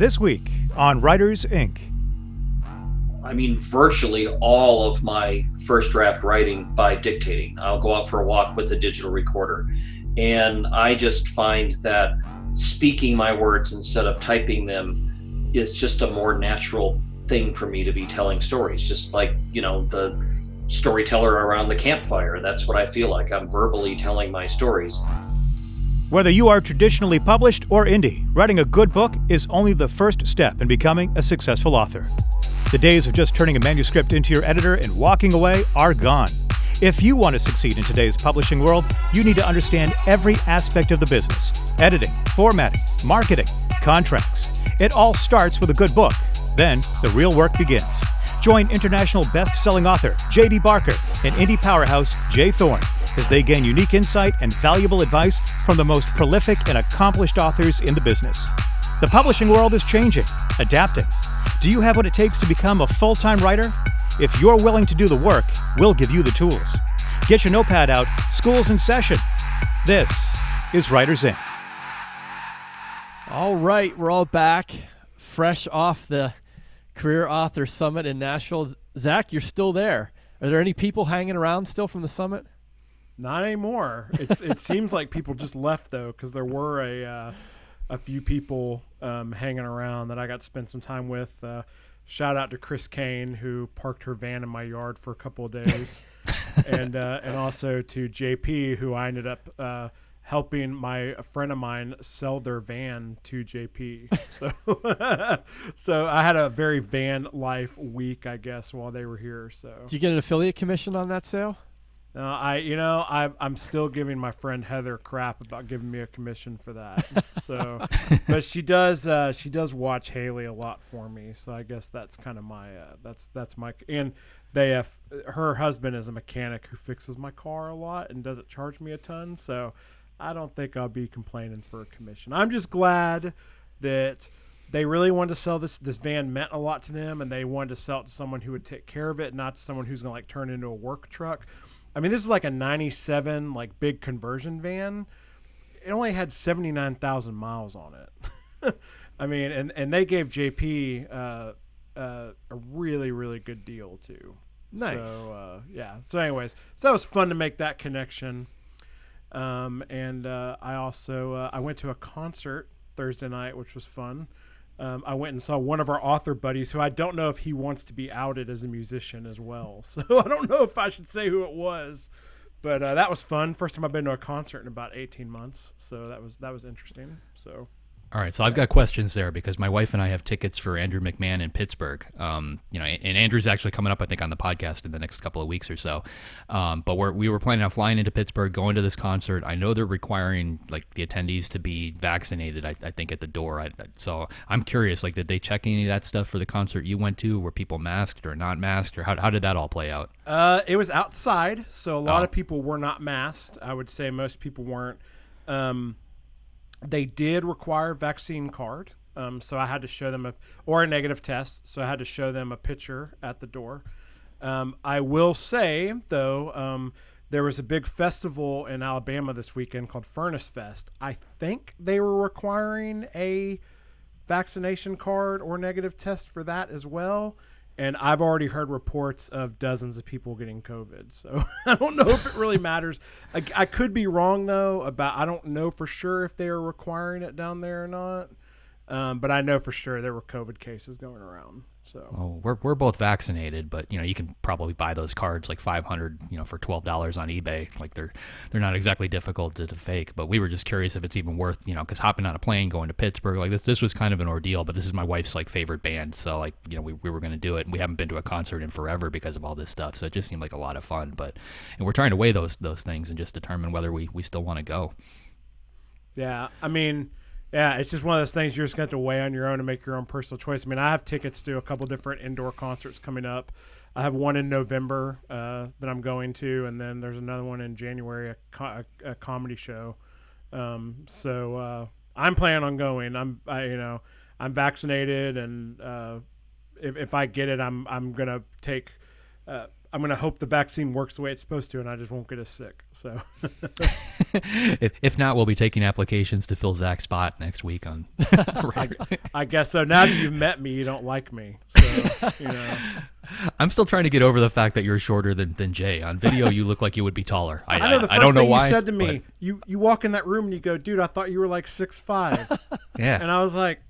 This week on Writers Inc. I mean, virtually all of my first draft writing by dictating. I'll go out for a walk with a digital recorder. And I just find that speaking my words instead of typing them is just a more natural thing for me to be telling stories. Just like, you know, the storyteller around the campfire. That's what I feel like. I'm verbally telling my stories. Whether you are traditionally published or indie, writing a good book is only the first step in becoming a successful author. The days of just turning a manuscript into your editor and walking away are gone. If you want to succeed in today's publishing world, you need to understand every aspect of the business editing, formatting, marketing, contracts. It all starts with a good book. Then the real work begins. Join international best selling author J.D. Barker and indie powerhouse J. Thorn as they gain unique insight and valuable advice from the most prolific and accomplished authors in the business. The publishing world is changing, adapting. Do you have what it takes to become a full time writer? If you're willing to do the work, we'll give you the tools. Get your notepad out, school's in session. This is Writers Inc. All right, we're all back, fresh off the Career Author Summit in Nashville. Zach, you're still there. Are there any people hanging around still from the summit? Not anymore. It's it seems like people just left though, because there were a uh, a few people um, hanging around that I got to spend some time with. Uh, shout out to Chris Kane who parked her van in my yard for a couple of days, and uh, and also to JP who I ended up uh, helping my a friend of mine sell their van to JP. So so I had a very van life week, I guess, while they were here. So Did you get an affiliate commission on that sale? no, I you know I I'm still giving my friend Heather crap about giving me a commission for that. So, but she does uh, she does watch Haley a lot for me. So I guess that's kind of my uh, that's that's my and they have her husband is a mechanic who fixes my car a lot and doesn't charge me a ton. So I don't think I'll be complaining for a commission. I'm just glad that they really wanted to sell this this van meant a lot to them and they wanted to sell it to someone who would take care of it not to someone who's going to like turn it into a work truck I mean, this is like a 97 like big conversion van. It only had 79,000 miles on it. I mean, and, and they gave JP uh, uh, a really, really good deal too. Nice. So, uh, yeah. So, anyways, so that was fun to make that connection. Um, and uh, I also uh, I went to a concert Thursday night, which was fun. Um, I went and saw one of our author buddies who I don't know if he wants to be outed as a musician as well. So I don't know if I should say who it was, but uh, that was fun. First time I've been to a concert in about 18 months, so that was that was interesting. So All right, so I've got questions there because my wife and I have tickets for Andrew McMahon in Pittsburgh. Um, you know, and Andrew's actually coming up, I think, on the podcast in the next couple of weeks or so. Um, but we're, we were planning on flying into Pittsburgh, going to this concert. I know they're requiring like the attendees to be vaccinated. I, I think at the door. I, I- so I'm curious, like, did they check any of that stuff for the concert you went to? Were people masked or not masked, or how, how did that all play out? Uh, it was outside, so a lot Oh. of people were not masked. I would say most people weren't. Um, they did require vaccine card, um, so I had to show them a or a negative test. So I had to show them a picture at the door. Um, I will say though, um, there was a big festival in Alabama this weekend called Furnace Fest. I think they were requiring a vaccination card or negative test for that as well. And I've already heard reports of dozens of people getting COVID. So I don't know if it really matters. I, I could be wrong though about I don't know for sure if they are requiring it down there or not. Um, but I know for sure there were COVID cases going around. So Oh, we're, we're both vaccinated, but you know you can probably buy those cards like 500, you know, for twelve dollars on eBay. Like they're they're not exactly difficult to, to fake. But we were just curious if it's even worth, you know, because hopping on a plane going to Pittsburgh, like this this was kind of an ordeal. But this is my wife's like favorite band, so like you know we, we were going to do it, and we haven't been to a concert in forever because of all this stuff. So it just seemed like a lot of fun. But and we're trying to weigh those those things and just determine whether we we still want to go. Yeah, I mean, yeah, it's just one of those things you're just going to have to weigh on your own and make your own personal choice. I mean, I have tickets to a couple different indoor concerts coming up. I have one in November uh, that I'm going to, and then there's another one in January, a, co- a, comedy show. Um, so uh, I'm planning on going. I'm, I, you know, I'm vaccinated, and uh, if, if I get it, I'm I'm gonna take. Uh, I'm gonna hope the vaccine works the way it's supposed to, and I just won't get as sick. So if, if not, we'll be taking applications to fill Zach's spot next week on. I guess so. Now that you've met me, you don't like me. So you know, I'm still trying to get over the fact that you're shorter than, than Jay. On video, you look like you would be taller. I, I know the first I don't know thing why. you said to me. but- You you walk in that room and you go, dude, I thought you were like six five, yeah. and I was like.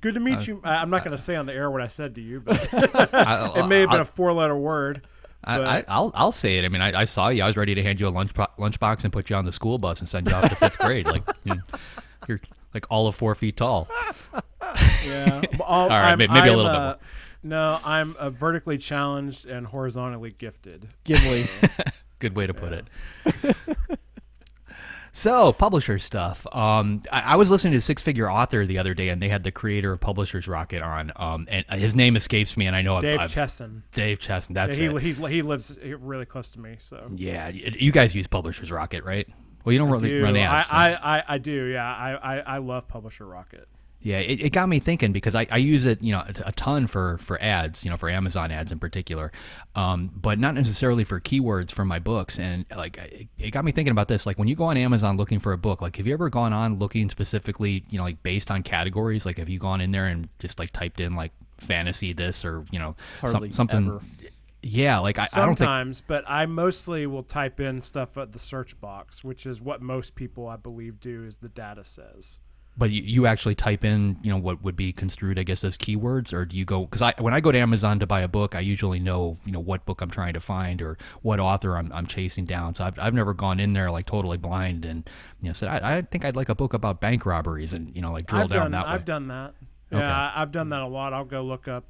Good to meet you. I- I'm not going to say on the air what I said to you, but I, it may have been I- a four-letter word. I, I, I'll I'll say it. I mean, I, I saw you. I was ready to hand you a lunch po- lunchbox and put you on the school bus and send you off to fifth grade. Like you know, you're like all of four feet tall. Yeah. All right, I'm, may- maybe a little bit uh, more. No, I'm uh, vertically challenged and horizontally gifted. Gimli. Good way to put it. So publisher stuff. Um, I, I was listening to Six Figure Author the other day, and they had the creator of Publishers Rocket on. Um, and his name escapes me, and I know Dave I've, I've, Chesson. Dave Chesson. Yeah, That's he, it. he's, he lives really close to me, so. Yeah, you guys use Publishers Rocket, right? Well, you don't really Do. run I, ads. so- I, I, I do, yeah. I, I, I love Publisher Rocket. Yeah, it, it got me thinking because I, I use it, you know, a, a ton for for ads, you know, for Amazon ads in particular, um, but not necessarily for keywords for my books. And like, it, it got me thinking about this. Like, when you go on Amazon looking for a book, like, have you ever gone on looking specifically, you know, like based on categories? Like, have you gone in there and just like typed in like fantasy this or you know some- something? ever. Yeah, like I, I don't think. Sometimes, but I mostly will type in stuff at the search box, which is what most people, I believe, do, as the data says. But you, you actually type in, you know, what would be construed, I guess, as keywords, or do you go? Because I, when I go to Amazon to buy a book, I usually know, you know, what book I'm trying to find or what author I'm, I'm chasing down. So I've, I've never gone in there like totally blind and, you know, said I, I think I'd like a book about bank robberies and, you know, like drill I've down done, that way. I've done that. Yeah, Okay. I, I've done that a lot. I'll go look up,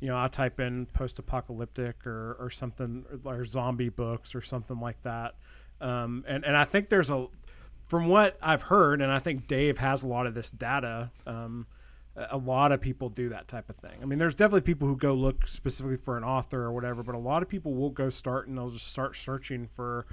you know, I'll type in post-apocalyptic or, or something, or zombie books or something like that. Um, and, and I think there's a, from what I've heard, and I think Dave has a lot of this data, um, a lot of people do that type of thing. I mean, there's definitely people who go look specifically for an author or whatever, but a lot of people will go start and they'll just start searching for,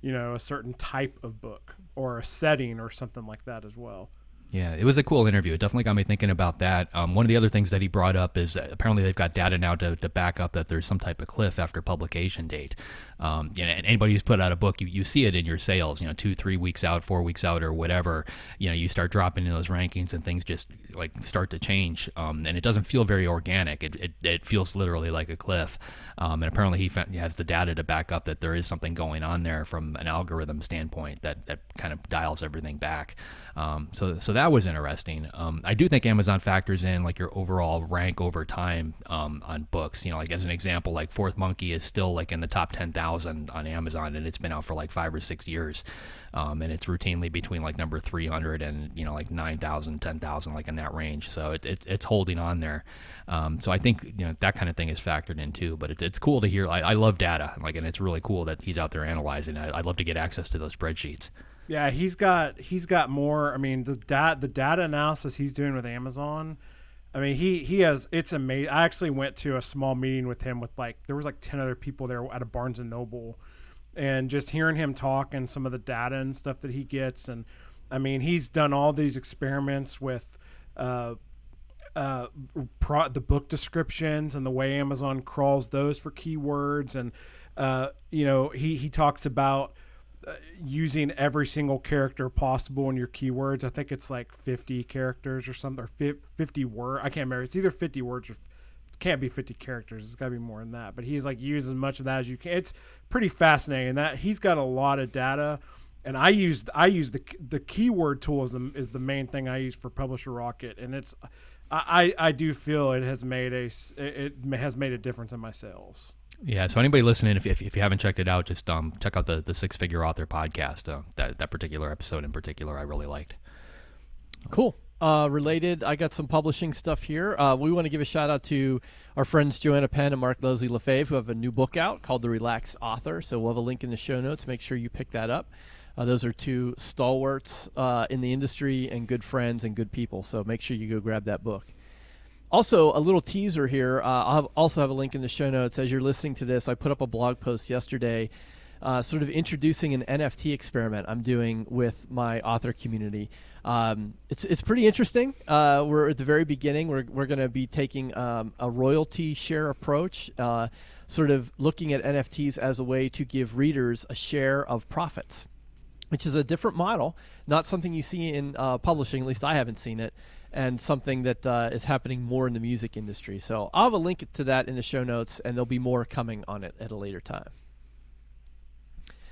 you know, a certain type of book or a setting or something like that as well. Yeah, it was a cool interview. It definitely got me thinking about that. Um, one of the other things that he brought up is apparently they've got data now to, to back up that there's some type of cliff after publication date. Um, you know, and anybody who's put out a book, you, you see it in your sales. You know, two, three weeks out, four weeks out, or whatever. You know, you start dropping in those rankings, and things just like start to change. Um, and it doesn't feel very organic. It, it, it feels literally like a cliff. Um, and apparently he, fa- he has the data to back up that there is something going on there from an algorithm standpoint that, that kind of dials everything back. Um, so so that was interesting. Um, I do think Amazon factors in like your overall rank over time um, on books. You know, like as an example, like Fourth Monkey is still like in the top ten thousand on Amazon, and it's been out for like five or six years. Um, and it's routinely between like number 300 and you know like 9,000, 10,000, like in that range. So it, it, it's holding on there. Um, so I think you know that kind of thing is factored in too. But it, it's cool to hear. I, I love data, like, and it's really cool that he's out there analyzing. it. I'd love to get access to those spreadsheets. Yeah, he's got he's got more. I mean, the dat the data analysis he's doing with Amazon. I mean, he he has it's amazing. I actually went to a small meeting with him with like there was like ten other people there at a Barnes and Noble, and just hearing him talk and some of the data and stuff that he gets, and I mean, he's done all these experiments with. Uh, uh, pro- the book descriptions and the way Amazon crawls those for keywords, and uh, you know he he talks about using every single character possible in your keywords. I think it's like 50 characters or something, or 50 word. I can't remember. It's either 50 words or it can't be 50 characters. It's got to be more than that. But he's like use as much of that as you can. It's pretty fascinating. That he's got a lot of data. And I use I use the the keyword tool is the, is the main thing I use for Publisher Rocket, and it's I, I do feel it has made a it has made a difference in my sales. Yeah. So anybody listening, if, if, if you haven't checked it out, just um, check out the, the Six Figure Author podcast. Uh, that that particular episode in particular, I really liked. Cool. Uh, related, I got some publishing stuff here. Uh, we want to give a shout out to our friends Joanna Penn and Mark Leslie Lefebvre, who have a new book out called The Relaxed Author. So we'll have a link in the show notes. Make sure you pick that up. Uh, those are two stalwarts uh, in the industry and good friends and good people. So make sure you go grab that book. Also, a little teaser here. Uh, I'll also have a link in the show notes. As you're listening to this, I put up a blog post yesterday uh, sort of introducing an NFT experiment I'm doing with my author community. Um, it's it's pretty interesting. Uh, we're at the very beginning. We're we're going to be taking um, a royalty share approach, uh, sort of looking at NFTs as a way to give readers a share of profits, which is a different model, not something you see in uh, publishing. At least I haven't seen it. And something that uh, is happening more in the music industry. So I'll have a link to that in the show notes, and there'll be more coming on it at a later time.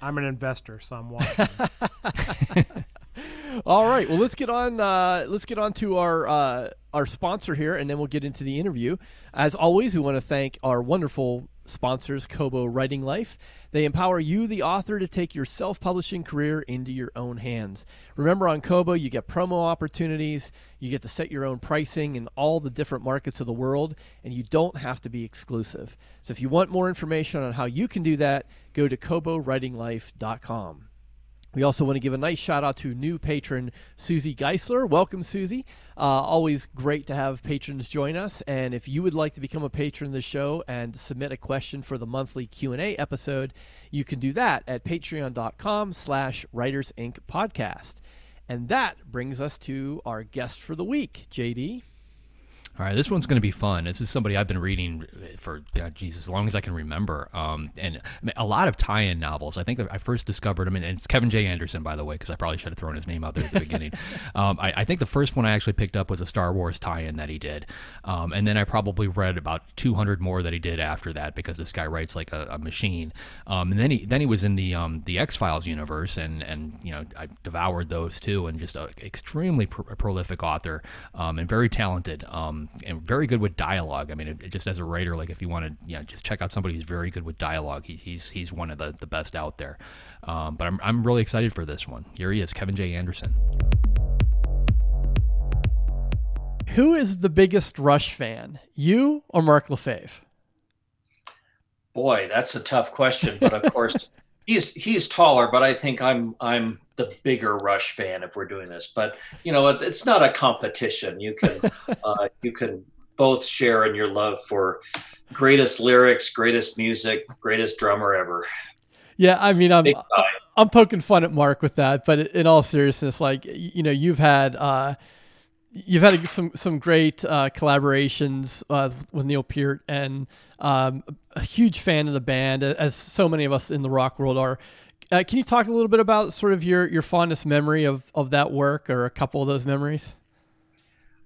I'm an investor, so I'm watching. All right. Well, let's get on. Uh, let's get on to our uh, our sponsor here, and then we'll get into the interview. As always, we want to thank our wonderful sponsors, Kobo Writing Life. They empower you, the author, to take your self-publishing career into your own hands. Remember, on Kobo, you get promo opportunities. You get to set your own pricing in all the different markets of the world, and you don't have to be exclusive. So, if you want more information on how you can do that, go to KoboWritingLife.com. We also want to give a nice shout out to new patron Susie Geisler. Welcome, Susie. Uh, always great to have patrons join us. And if you would like to become a patron of the show and submit a question for the monthly Q&A episode, you can do that at patreon.com slash Writers Inc. podcast. And that brings us to our guest for the week, JD. All right, this one's going to be fun. This is somebody I've been reading for God, Jesus, as long as I can remember, um, and a lot of tie-in novels. I think that I first discovered him, and it's Kevin J. Anderson, by the way, because I probably should have thrown his name out there at the beginning. Um, I, I, think the first one I actually picked up was a Star Wars tie-in that he did, um, and then I probably read about 200 more that he did after that because this guy writes like a, a machine. Um, and then he then he was in the um, the X Files universe, and and you know I devoured those too, and just an extremely prolific author um, and very talented and very good with dialogue. I mean, it, it just as a writer, like if you want to, you know, just check out somebody who's very good with dialogue, he, he's he's one of the, the best out there. Um, but I'm I'm really excited for this one. Here he is, Kevin J. Anderson. Who is the biggest Rush fan, you or Mark Lefebvre? Boy, that's a tough question. But of course, he's he's taller, but I think I'm I'm the bigger Rush fan if we're doing this. But you know, it, it's not a competition. You can uh, you can both share in your love for greatest lyrics, greatest music, greatest drummer ever. Yeah, I mean, I'm I'm poking fun at Mark with that, but in all seriousness, like you know, you've had. Uh, you've had some some great uh, collaborations uh, with Neil Peart, and um, a huge fan of the band, as so many of us in the rock world are. Uh, can you talk a little bit about sort of your your fondest memory of of that work, or a couple of those memories?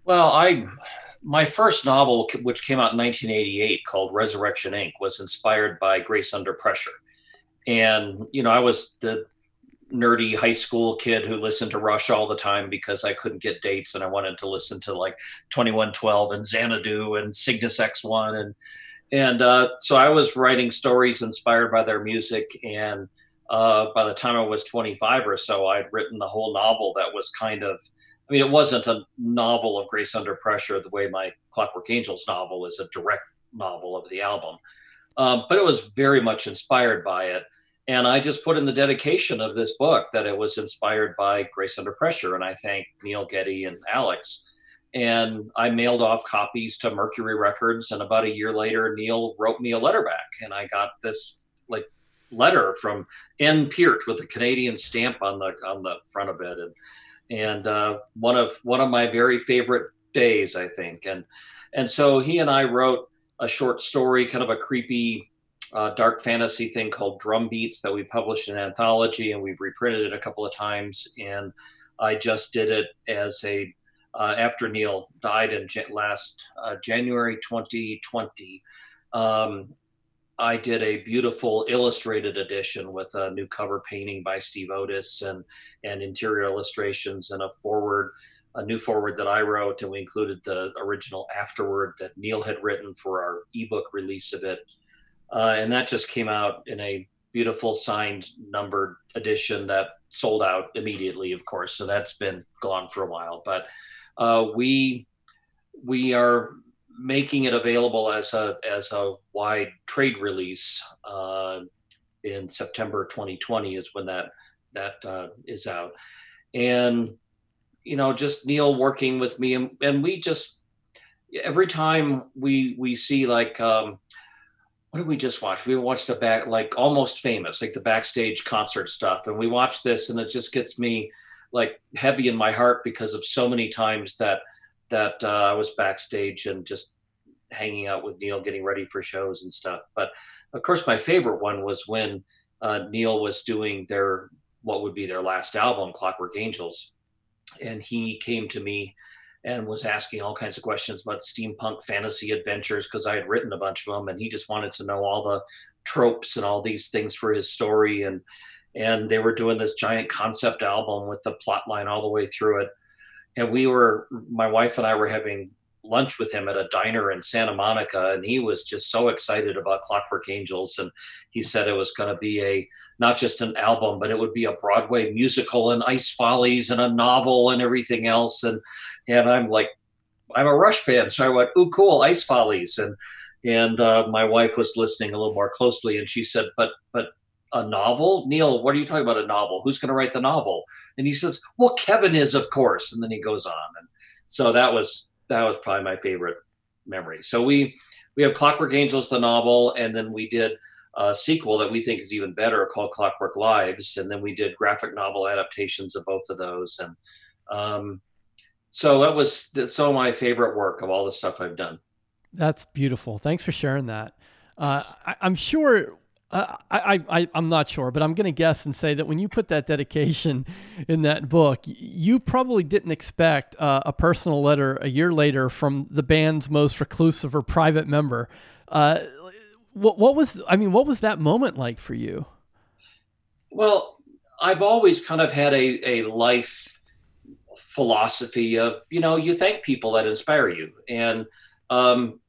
Well, I my first novel, which came out in 1988, called Resurrection Inc., was inspired by Grace Under Pressure, and you know I was the nerdy high school kid who listened to Rush all the time because I couldn't get dates and I wanted to listen to like 2112 and Xanadu and Cygnus X1 and and uh, so I was writing stories inspired by their music and uh, by the time I was 25 or so I'd written the whole novel that was kind of I mean it wasn't a novel of Grace Under Pressure the way my Clockwork Angels novel is a direct novel of the album um, but it was very much inspired by it and I just put in the dedication of this book that it was inspired by Grace Under Pressure. And I thank Neil Geddy and Alex. And I mailed off copies to Mercury Records. And about a year later, Neil wrote me a letter back. And I got this like letter from N. Peart with a Canadian stamp on the on the front of it. And and uh, one of one of my very favorite days, I think. And and so he and I wrote a short story, kind of a creepy uh, dark fantasy thing called Drum Beats that we published in anthology, and we've reprinted it a couple of times. And I just did it as a uh, after Neil died in last uh, January 2020. Um, I did a beautiful illustrated edition with a new cover painting by Steve Otis and and interior illustrations and a forward, a new forward that I wrote, and we included the original afterword that Neil had written for our ebook release of it uh, and that just came out in a beautiful signed numbered edition that sold out immediately, of course. So that's been gone for a while, but uh, we we are making it available as a as a wide trade release uh, in September 2020 is when that that uh, is out, and you know just Neil working with me and, and we just every time we we see like um, what did we just watch? We watched a back like almost famous, like the backstage concert stuff, and we watched this, and it just gets me like heavy in my heart because of so many times that that uh, I was backstage and just hanging out with Neil, getting ready for shows and stuff. But of course, my favorite one was when uh, Neil was doing their what would be their last album, Clockwork Angels, and he came to me and was asking all kinds of questions about steampunk fantasy adventures because I had written a bunch of them, and he just wanted to know all the tropes and all these things for his story, and and they were doing this giant concept album with the plot line all the way through it, and we were my wife and I were having lunch with him at a diner in Santa Monica, and he was just so excited about Clockwork Angels, and he said it was going to be a not just an album, but it would be a Broadway musical and Ice Follies and a novel and everything else, and and I'm like, I'm a Rush fan, so I went, "Ooh, cool, Ice Follies," and and uh, my wife was listening a little more closely, and she said, "But but a novel, Neil? What are you talking about? A novel? Who's going to write the novel?" And he says, "Well, Kevin is, of course." And then he goes on, and so that was that was probably my favorite memory. So we we have Clockwork Angels, the novel, and then we did a sequel that we think is even better called Clockwork Lives, and then we did graphic novel adaptations of both of those, and um, so that was some of my favorite work of all the stuff I've done. That's beautiful. Thanks for sharing that. Uh, I, am sure uh, I, I, I'm not sure, but I'm going to guess and say that when you put that dedication in that book, you probably didn't expect uh, a personal letter a year later from the band's most reclusive or private member. Uh, what, what was, I mean, what was that moment like for you? Well, I've always kind of had a, a life philosophy of, you know, you thank people that inspire you. And um,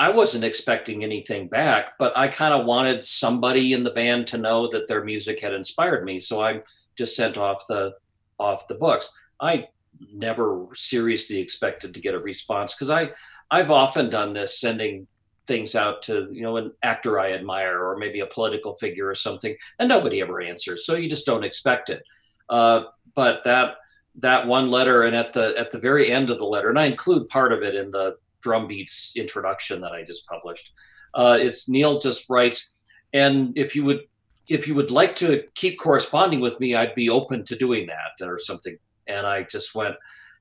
I wasn't expecting anything back, but I kind of wanted somebody in the band to know that their music had inspired me. So I just sent off the off the books. I never seriously expected to get a response because I I've often done this, sending things out to you know an actor I admire or maybe a political figure or something, and nobody ever answers. So you just don't expect it. Uh, but that that one letter, and at the at the very end of the letter, and I include part of it in the Drumbeats introduction that I just published. Uh, it's Neil just writes, and if you would if you would like to keep corresponding with me, I'd be open to doing that or something. And I just went,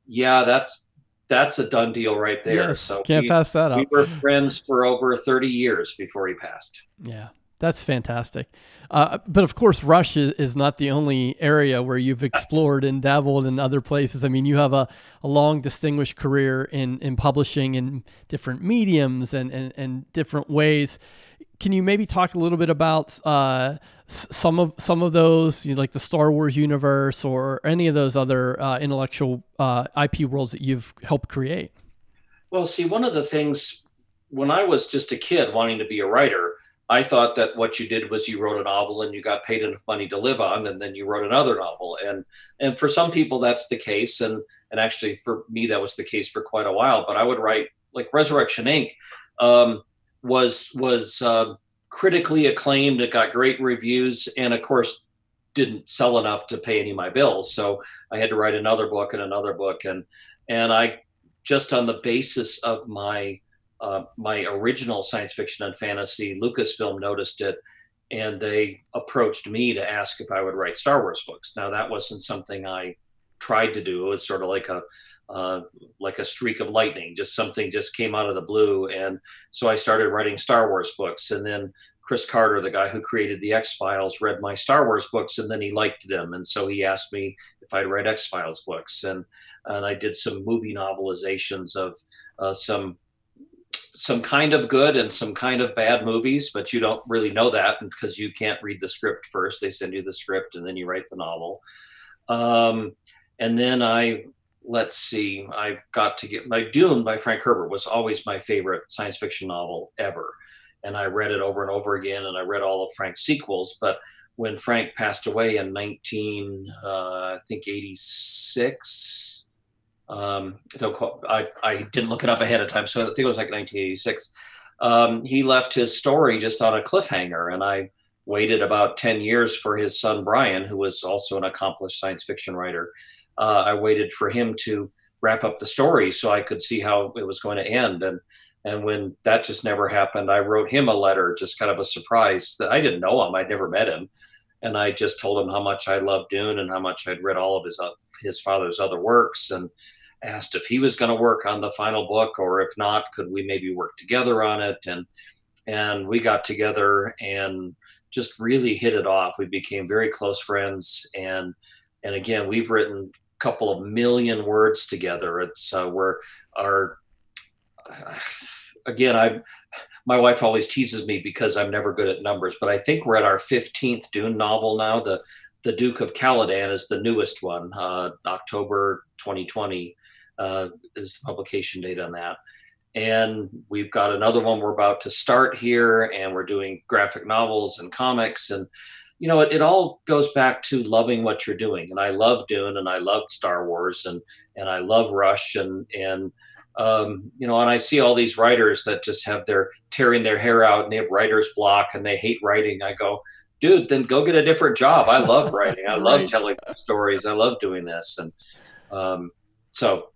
yeah, that's that's a done deal right there. Yes, so can't we, pass that up. We were friends for over 30 years before he passed. Yeah. That's fantastic. Uh, but of course, Rush is, is, not the only area where you've explored and dabbled in other places. I mean, you have a, a long, distinguished career in, in publishing in different mediums and, and, and different ways. Can you maybe talk a little bit about uh, some of some of those, you know, like the Star Wars universe or any of those other uh, intellectual uh, IP worlds that you've helped create? Well, see, one of the things when I was just a kid wanting to be a writer, I thought that what you did was you wrote a novel and you got paid enough money to live on, and then you wrote another novel. And and for some people that's the case, and and actually for me that was the case for quite a while. But I would write like Resurrection Inc. Um, was was uh, critically acclaimed. It got great reviews, and of course didn't sell enough to pay any of my bills. So I had to write another book and another book, and and I just on the basis of my uh, my original science fiction and fantasy, Lucasfilm noticed it and they approached me to ask if I would write Star Wars books. Now that wasn't something I tried to do. It was sort of like a uh, like a streak of lightning, just something just came out of the blue. And so I started writing Star Wars books. And then Chris Carter, the guy who created the X Files, read my Star Wars books and then he liked them. And so he asked me if I'd write X Files books. And and I did some movie novelizations of uh, some some kind of good and some kind of bad movies, but you don't really know that because you can't read the script first. They send you the script and then you write the novel. Um, and then I, let's see, I got to get my Dune by Frank Herbert was always my favorite science fiction novel ever. And I read it over and over again and I read all of Frank's sequels. But when Frank passed away in 19, uh, I think 86, um, I, I didn't look it up ahead of time, so I think it was like 1986. Um, he left his story just on a cliffhanger, and I waited about 10 years for his son Brian, who was also an accomplished science fiction writer. Uh, I waited for him to wrap up the story so I could see how it was going to end. And And when that just never happened, I wrote him a letter, just kind of a surprise that I didn't know him. I'd never met him. And I just told him how much I loved Dune and how much I'd read all of his uh, his father's other works, and asked if he was going to work on the final book, or if not, could we maybe work together on it? And and we got together and just really hit it off. We became very close friends, and and again, we've written a couple of million words together. It's uh, where our again, I my wife always teases me because I'm never good at numbers, but I think we're at our 15th Dune novel now. The the Duke of Caladan is the newest one. Uh, October 2020 uh, is the publication date on that. And we've got another one we're about to start here, and we're doing graphic novels and comics. And, you know, it, it all goes back to loving what you're doing. And I love Dune and I love Star Wars and, and I love Rush and, and, um, you know, and I see all these writers that just have their tearing their hair out and they have writer's block and they hate writing. I go, dude, then go get a different job. I love writing. I love right. telling stories. I love doing this. And um, so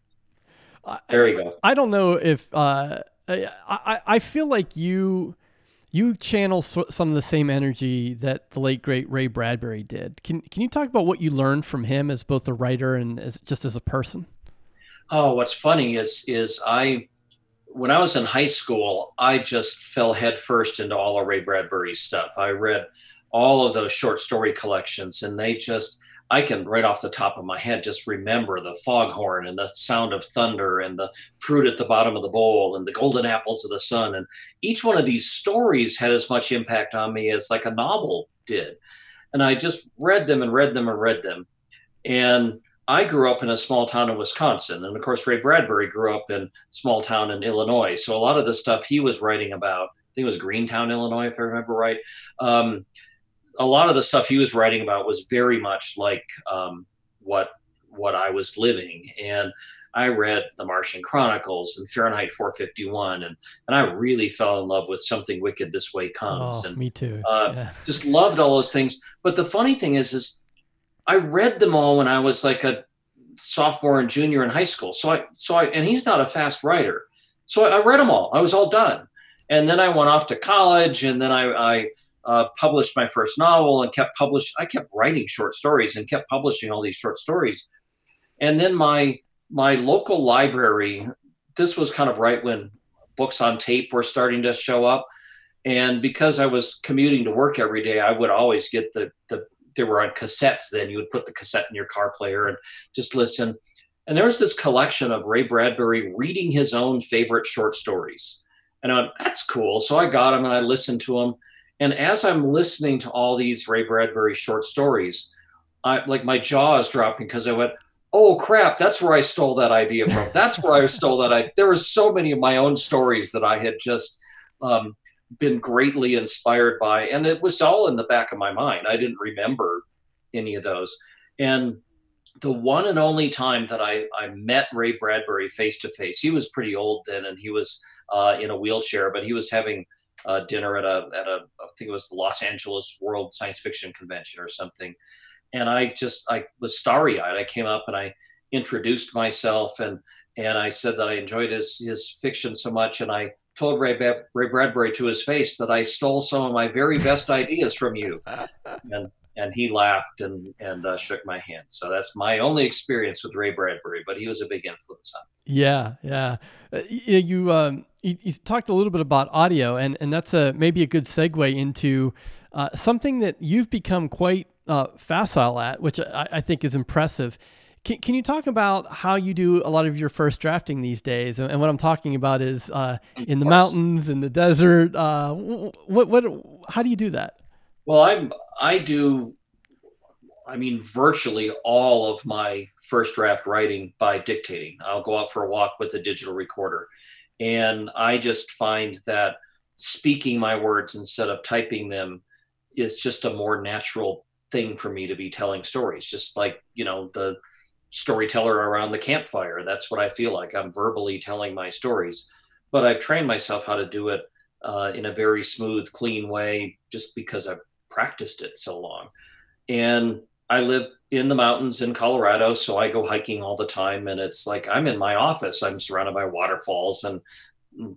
there you go. I don't know if uh, I, I feel like you you channel some of the same energy that the late great Ray Bradbury did. Can can you talk about what you learned from him as both a writer and as just as a person? Oh, what's funny is is I when I was in high school, I just fell headfirst into all of Ray Bradbury's stuff. I read all of those short story collections, and they just I can right off the top of my head just remember the foghorn and the sound of thunder and the fruit at the bottom of the bowl and the golden apples of the sun. And each one of these stories had as much impact on me as like a novel did. And I just read them and read them and read them. And I grew up in a small town in Wisconsin. And of course, Ray Bradbury grew up in small town in Illinois. So a lot of the stuff he was writing about, I think it was Greentown, Illinois, if I remember right. Um, a lot of the stuff he was writing about was very much like um, what what I was living. And I read The Martian Chronicles and Fahrenheit 451, and and I really fell in love with Something Wicked This Way Comes. Oh, and me too. Uh, yeah. Just loved all those things. But the funny thing is, is I read them all when I was like a sophomore and junior in high school. So I, so I, and he's not a fast writer. So I, I read them all. I was all done. And then I went off to college and then I, I uh, published my first novel and kept publish. I kept writing short stories and kept publishing all these short stories. And then my, my local library, this was kind of right when books on tape were starting to show up. And because I was commuting to work every day, I would always get the, the they were on cassettes then. You would put the cassette in your car player and just listen. And there was this collection of Ray Bradbury reading his own favorite short stories. And I went, that's cool. So I got them and I listened to them. And as I'm listening to all these Ray Bradbury short stories, I like my jaw is dropping because I went, oh crap, that's where I stole that idea from. That's where I stole that. I there were so many of my own stories that I had just um, been greatly inspired by. And it was all in the back of my mind. I didn't remember any of those. And the one and only time that I, I met Ray Bradbury face to face, he was pretty old then and he was uh, in a wheelchair, but he was having uh, dinner at a, at a, I think it was the Los Angeles World Science Fiction Convention or something. And I just, I was starry eyed. I came up and I introduced myself and, and I said that I enjoyed his, his fiction so much. And I, told Ray, Ray Bradbury to his face that I stole some of my very best ideas from you. And and he laughed and and uh, shook my hand. So that's my only experience with Ray Bradbury, but he was a big influence on me. Yeah, yeah. Uh, you you, um, you, you talked a little bit about audio, and and that's a maybe a good segue into uh, something that you've become quite uh, facile at, which I, I think is impressive. Can, can you talk about how you do a lot of your first drafting these days? And, what I'm talking about is uh, in the mountains, in the desert. Uh, what what how do you do that? Well, I'm I do. I mean, virtually all of my first draft writing by dictating. I'll go out for a walk with a digital recorder, and I just find that speaking my words instead of typing them is just a more natural thing for me to be telling stories. Just like you know the storyteller around the campfire. That's what I feel like. I'm verbally telling my stories, but I've trained myself how to do it uh, in a very smooth, clean way just because I've practiced it so long. And I live in the mountains in Colorado, so I go hiking all the time. And it's like I'm in my office, I'm surrounded by waterfalls and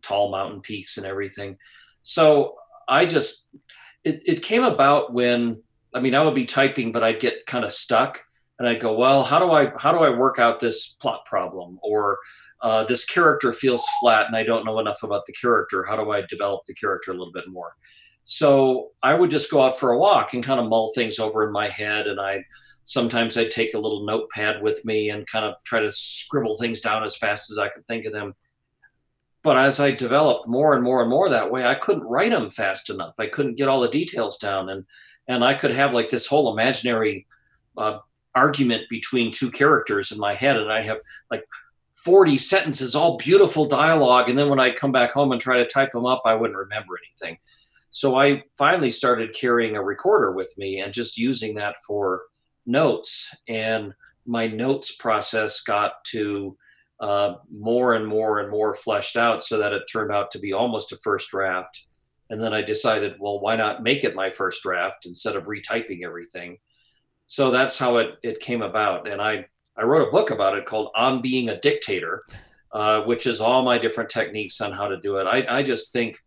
tall mountain peaks and everything. So I just it, it came about when I mean I would be typing, but I'd get kind of stuck and I'd go, well, how do I how do I work out this plot problem or uh, this character feels flat and I don't know enough about the character. How do I develop the character a little bit more? So I would just go out for a walk and kind of mull things over in my head. And I sometimes I'd take a little notepad with me and kind of try to scribble things down as fast as I could think of them. But as I developed more and more and more that way, I couldn't write them fast enough. I couldn't get all the details down, and and I could have like this whole imaginary uh, argument between two characters in my head, and I have like 40 sentences, all beautiful dialogue. And then when I come back home and try to type them up, I wouldn't remember anything. So I finally started carrying a recorder with me and just using that for notes. And my notes process got to uh, more and more and more fleshed out so that it turned out to be almost a first draft. And then I decided, well, why not make it my first draft instead of retyping everything? So that's how it, it came about. And I I wrote a book about it called On Being a Dictator, uh, which is all my different techniques on how to do it. I, I just think,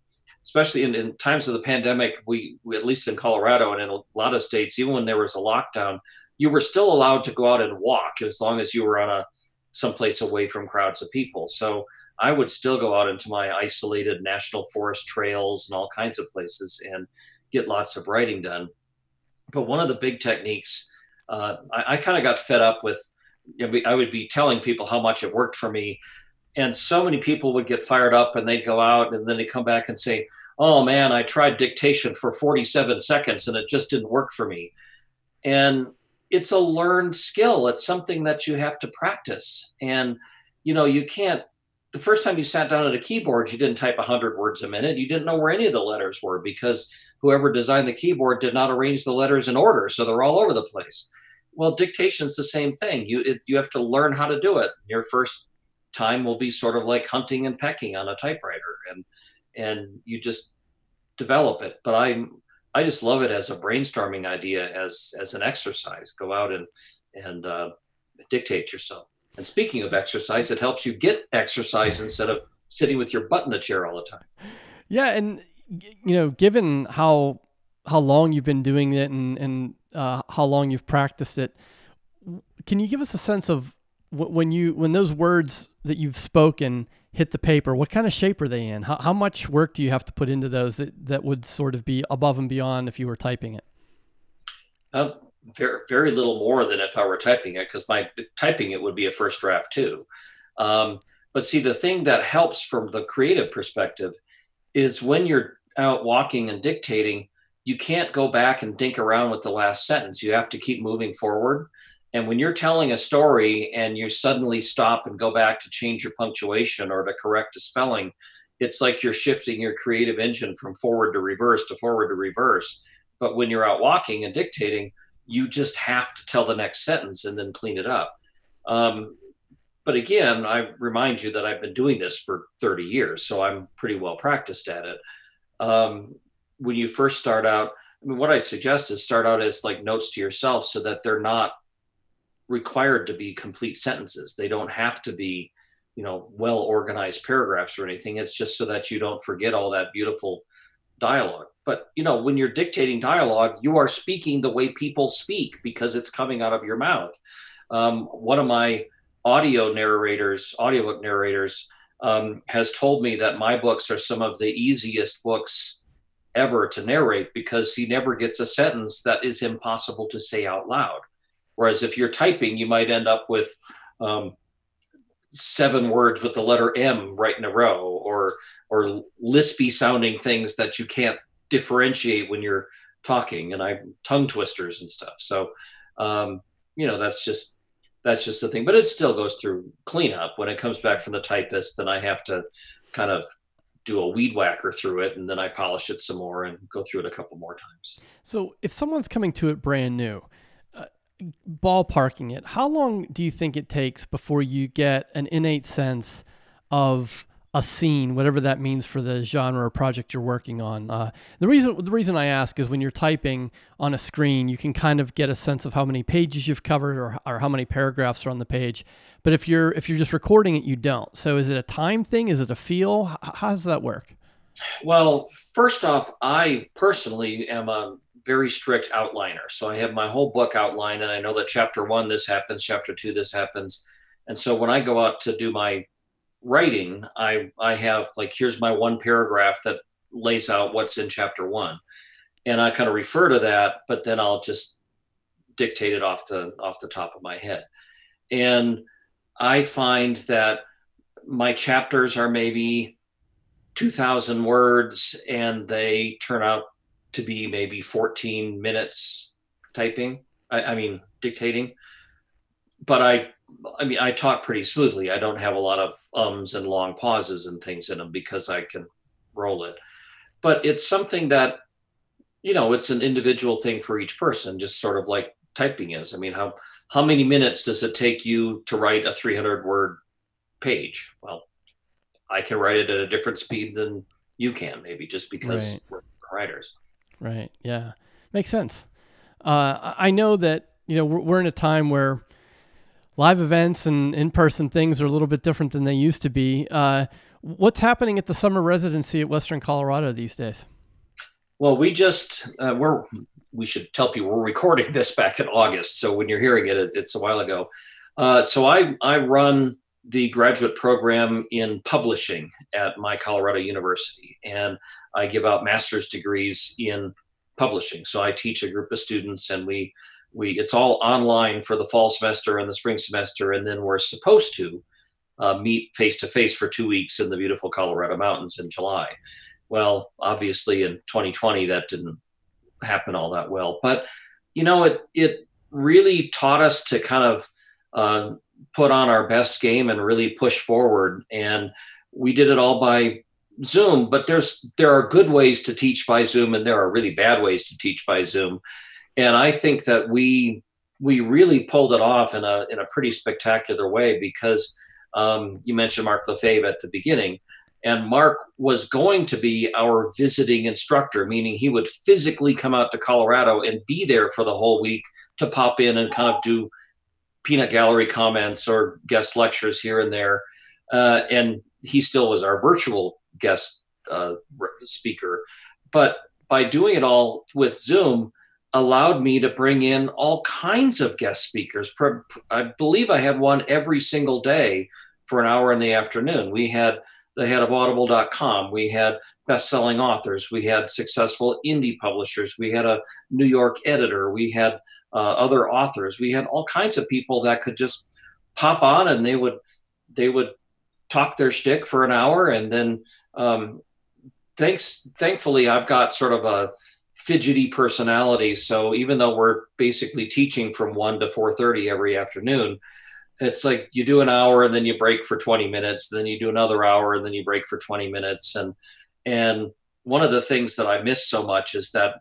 especially in, in times of the pandemic, we, we, at least in Colorado and in a lot of states, even when there was a lockdown, you were still allowed to go out and walk as long as you were on a someplace away from crowds of people. So I would still go out into my isolated national forest trails and all kinds of places and get lots of writing done. But one of the big techniques, uh, I, I kind of got fed up with I would be telling people how much it worked for me. And so many people would get fired up and they'd go out and then they'd come back and say, Oh man, I tried dictation for 47 seconds and it just didn't work for me. And it's a learned skill. It's something that you have to practice. And, you know, you can't, the first time you sat down at a keyboard, you didn't type 100 words a minute. You didn't know where any of the letters were because whoever designed the keyboard did not arrange the letters in order. So they're all over the place well, dictation is the same thing. You it, you have to learn how to do it. Your first time will be sort of like hunting and pecking on a typewriter, and and you just develop it. But I I just love it as a brainstorming idea, as as an exercise. Go out and and uh, dictate yourself. And speaking of exercise, it helps you get exercise instead of sitting with your butt in the chair all the time. Yeah, and you know, given how how long you've been doing it and and uh, how long you've practiced it. Can you give us a sense of when you when those words that you've spoken hit the paper? What kind of shape are they in? How, how much work do you have to put into those that, that would sort of be above and beyond if you were typing it? Uh, very very little more than if I were typing it because my typing it would be a first draft too. Um, but see, the thing that helps from the creative perspective is when you're out walking and dictating, you can't go back and dink around with the last sentence. You have to keep moving forward. And when you're telling a story and you suddenly stop and go back to change your punctuation or to correct a spelling, it's like you're shifting your creative engine from forward to reverse to forward to reverse. But when you're out walking and dictating, you just have to tell the next sentence and then clean it up. Um, but again, I remind you that I've been doing this for 30 years, so I'm pretty well practiced at it. Um, when you first start out, I mean, what I suggest is start out as like notes to yourself so that they're not required to be complete sentences. They don't have to be, you know, well organized paragraphs or anything. It's just so that you don't forget all that beautiful dialogue. But, you know, when you're dictating dialogue, you are speaking the way people speak because it's coming out of your mouth. Um, one of my audio narrators, audiobook narrators, um, has told me that my books are some of the easiest books ever to narrate because he never gets a sentence that is impossible to say out loud. Whereas if you're typing, you might end up with um, seven words with the letter M right in a row, or or lispy sounding things that you can't differentiate when you're talking, and I tongue twisters and stuff. So, um, you know, that's just that's just the thing. But it still goes through cleanup when it comes back from the typist. Then I have to kind of do a weed whacker through it and then I polish it some more and go through it a couple more times. So if someone's coming to it brand new, ballparking it, how long do you think it takes before you get an innate sense of a scene, whatever that means for the genre or project you're working on. Uh, the reason the reason I ask is when you're typing on a screen, you can kind of get a sense of how many pages you've covered or, or how many paragraphs are on the page. But if you're if you're just recording it, you don't. So is it a time thing? Is it a feel? How, how does that work? Well, first off, I personally am a very strict outliner. So I have my whole book outlined, and I know that chapter one this happens, chapter two this happens, and so when I go out to do my writing, I I have like here's my one paragraph that lays out what's in chapter one, and I kind of refer to that, but then I'll just dictate it off the off the top of my head, and I find that my chapters are maybe 2000 words and they turn out to be maybe 14 minutes typing I, I, mean dictating. But i i mean i talk pretty smoothly. I don't have a lot of ums and long pauses and things in them because i can roll it. But it's something that you know it's an individual thing for each person just sort of like typing is. I mean how how many minutes does it take you to write a 300 word page? Well i can write it at a different speed than you can maybe just because right. we're writers Right. Yeah. Makes sense. Uh, I know that you know we're, we're in a time where live events and in-person things are a little bit different than they used to be. Uh, what's happening at the summer residency at Western Colorado these days? Well, we just uh, we're we should tell people we're recording this back in August, so when you're hearing it, it it's a while ago. Uh, so I I run the graduate program in publishing at my Colorado University, and I give out master's degrees in publishing. So I teach a group of students, and we we it's all online for the fall semester and the spring semester, and then we're supposed to uh, meet face to face for two weeks in the beautiful Colorado mountains in July. Well, obviously in 2020 that didn't happen all that well, but you know it it really taught us to kind of uh, put on our best game and really push forward. And we did it all by Zoom, but there's there are good ways to teach by Zoom and there are really bad ways to teach by Zoom. And I think that we we really pulled it off in a in a pretty spectacular way because um, you mentioned Mark Lefebvre at the beginning, and Mark was going to be our visiting instructor, meaning he would physically come out to Colorado and be there for the whole week to pop in and kind of do peanut gallery comments or guest lectures here and there. Uh, and he still was our virtual guest uh, speaker. But by doing it all with Zoom, allowed me to bring in all kinds of guest speakers. I believe I had one every single day for an hour in the afternoon. We had the head of audible.com we had best-selling authors we had successful indie publishers we had a new york editor we had uh, other authors. We had all kinds of people that could just pop on and they would they would talk their shtick for an hour, and then um, thanks thankfully I've got sort of a fidgety personality. So even though we're basically teaching from one to four thirty every afternoon, it's like you do an hour and then you break for 20 minutes then you do another hour and then you break for 20 minutes. And and one of the things that i miss so much is that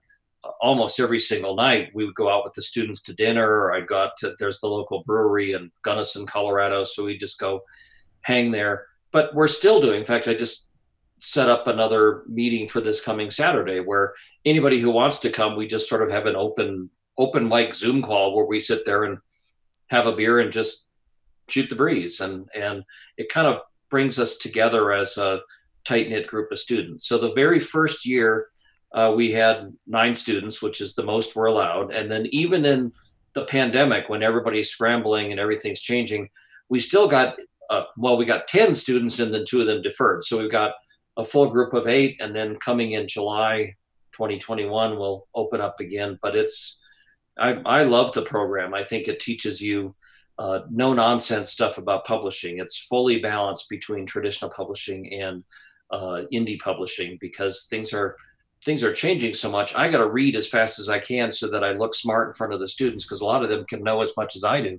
almost every single night we would go out with the students to dinner. Or i'd go out to there's the local brewery in gunnison colorado so we just go hang there. But we're still doing in fact i just set up another meeting for this coming saturday where anybody who wants to come we just sort of have an open open mic zoom call where we sit there and have a beer and just shoot the breeze and and it kind of brings us together as a tight knit group of students so the very first year uh, we had nine students, which is the most we're allowed. And then even in the pandemic, when everybody's scrambling and everything's changing, we still got uh, well, we got ten students, and then two of them deferred. So we've got a full group of eight, and then coming in July 2021, we'll open up again. But it's I, I love the program. I think it teaches you uh, no nonsense stuff about publishing. It's fully balanced between traditional publishing and uh, indie publishing because things are things are changing so much. I got to read as fast as i can so that i look smart in front of the students because a lot of them can know as much as i do.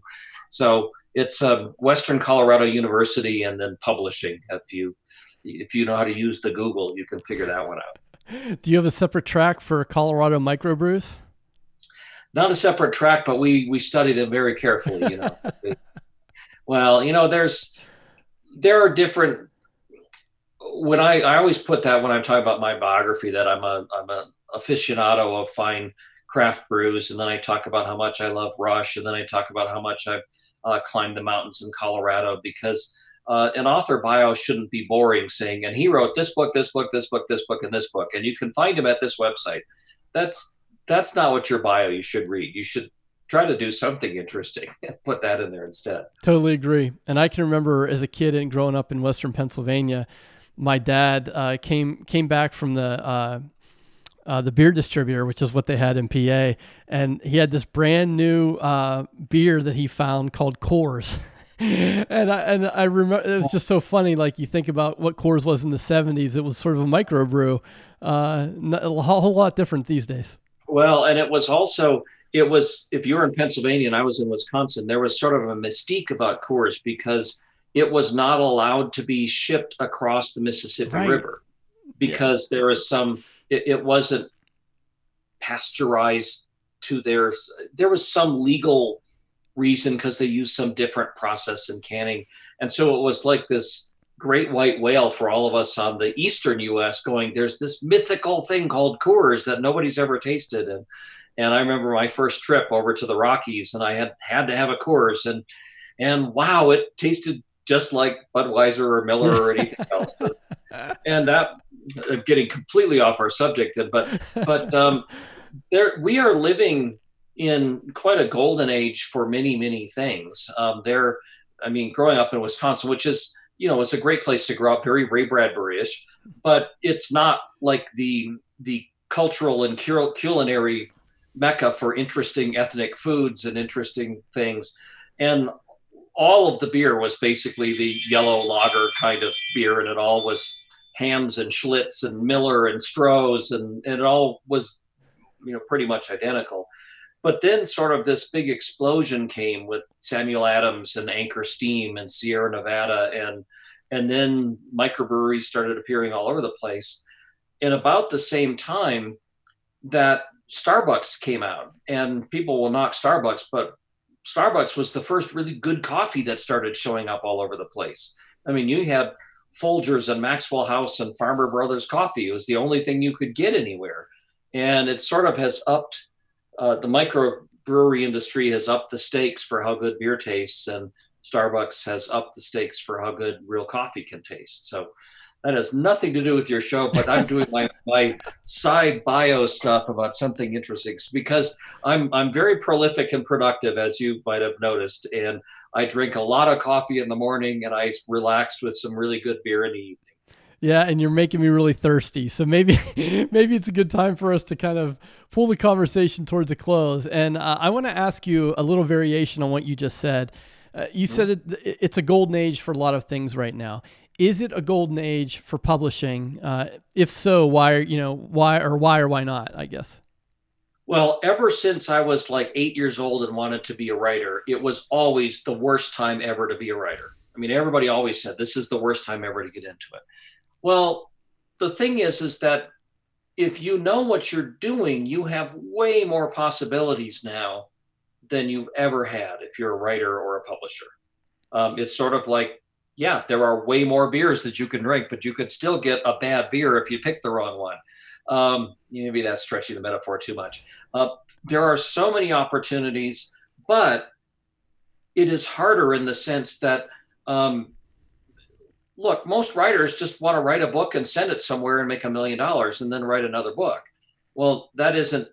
So it's um, western colorado university and then publishing. If you if you know how to use the google you can figure that one out. Do you have a separate track for colorado microbrews not a separate track but we we study them very carefully you know well you know there's there are different when I, I always put that when I'm talking about my biography that I'm a I'm an aficionado of fine craft brews, and then I talk about how much I love Rush, and then I talk about how much I've uh, climbed the mountains in Colorado because uh, an author bio shouldn't be boring, saying and he wrote this book, this book, this book, this book, and this book, and you can find him at this website. That's that's not what your bio you should read. You should try to do something interesting and put that in there instead. Totally agree. And I can remember as a kid and growing up in Western Pennsylvania, my dad uh, came came back from the uh, uh, the beer distributor, which is what they had in PA, and he had this brand new uh, beer that he found called Coors. and I and I remember it was just so funny. Like you think about what Coors was in the '70s, it was sort of a microbrew, uh, a whole lot different these days. Well, and it was also it was if you were in Pennsylvania and I was in Wisconsin, there was sort of a mystique about Coors because it was not allowed to be shipped across the Mississippi right. River because yeah. there was some it, it wasn't pasteurized to their there was some legal reason because they used some different process in canning and so it was like this great white whale for all of us on the eastern us going there's this mythical thing called coors that nobody's ever tasted and and i remember my first trip over to the rockies and i had had to have a coors and and wow it tasted just like budweiser or miller or anything else and that uh, getting completely off our subject, but but um, there we are living in quite a golden age for many many things. Um, there, I mean, growing up in Wisconsin, which is you know it's a great place to grow up, very Ray Bradbury-ish, but it's not like the the cultural and culinary mecca for interesting ethnic foods and interesting things. And all of the beer was basically the yellow lager kind of beer, and it all was Hamm's and Schlitz and Miller and Stroh's, and, and it all was, you know, pretty much identical. But then sort of this big explosion came with Samuel Adams and Anchor Steam and Sierra Nevada, and and then microbreweries started appearing all over the place. And about the same time that Starbucks came out, and people will knock Starbucks, but Starbucks was the first really good coffee that started showing up all over the place. I mean, you had Folgers and Maxwell House and Farmer Brothers coffee. It was the only thing you could get anywhere. And it sort of has upped uh, the microbrewery industry has upped the stakes for how good beer tastes, and Starbucks has upped the stakes for how good real coffee can taste. So that has nothing to do with your show, but I'm doing my, my side bio stuff about something interesting because I'm I'm very prolific and productive, as you might have noticed, and I drink a lot of coffee in the morning, and I relaxed with some really good beer in the evening. Yeah, and you're making me really thirsty. So maybe maybe it's a good time for us to kind of pull the conversation towards a close. And uh, I want to ask you a little variation on what you just said. Uh, you mm-hmm. said it, it's a golden age for a lot of things right now is it a golden age for publishing? Uh, if so, why? You know, why or why or why not? I guess. Well, ever since I was like eight years old and wanted to be a writer, it was always the worst time ever to be a writer. I mean, everybody always said this is the worst time ever to get into it. Well, the thing is, is that if you know what you're doing, you have way more possibilities now than you've ever had if you're a writer or a publisher. Um, it's sort of like yeah, there are way more beers that you can drink, but you could still get a bad beer if you pick the wrong one. Um, maybe that's stretching the metaphor too much. Uh, there are so many opportunities, but it is harder in the sense that, um, look, most writers just want to write a book and send it somewhere and make a million dollars and then write another book. Well, that isn't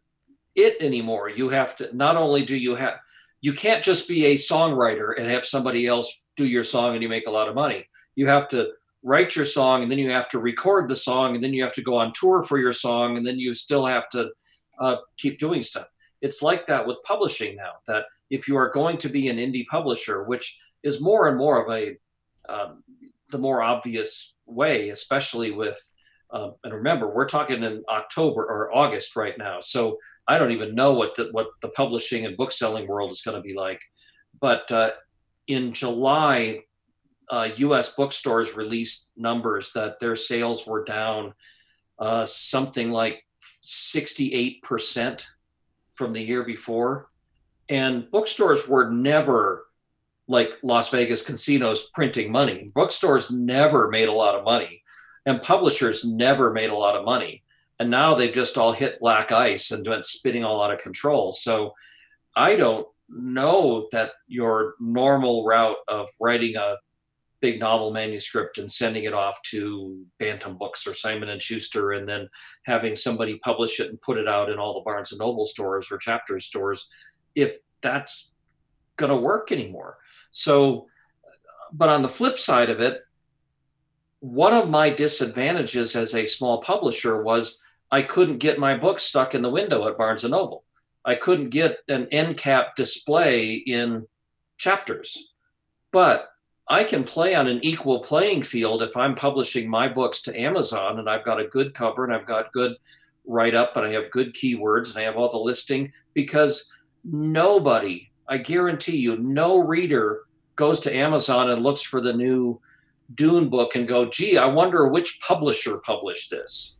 it anymore. You have to, not only do you have, you can't just be a songwriter and have somebody else do your song and you make a lot of money. You have to write your song and then you have to record the song and then you have to go on tour for your song and then you still have to uh, keep doing stuff. It's like that with publishing now. That if you are going to be an indie publisher, which is more and more of a um, the more obvious way, especially with uh, and remember we're talking in October or August right now, so I don't even know what the what the publishing and book selling world is going to be like. But uh, in July, uh, U.S. bookstores released numbers that their sales were down uh, something like 68% from the year before. And bookstores were never like Las Vegas casinos printing money. Bookstores never made a lot of money. and publishers never made a lot of money. And now they've just all hit black ice and went spinning all out of control. So I don't know that your normal route of writing a big novel manuscript and sending it off to Bantam Books or Simon and Schuster, and then having somebody publish it and put it out in all the Barnes and Noble stores or Chapters stores, if that's going to work anymore. So, but on the flip side of it, one of my disadvantages as a small publisher was I couldn't get my book stuck in the window at Barnes and Noble. I couldn't get an end cap display in chapters. But I can play on an equal playing field if I'm publishing my books to Amazon and I've got a good cover and I've got good write up and I have good keywords and I have all the listing because nobody, I guarantee you, no reader goes to Amazon and looks for the new Dune book and go, gee, I wonder which publisher published this.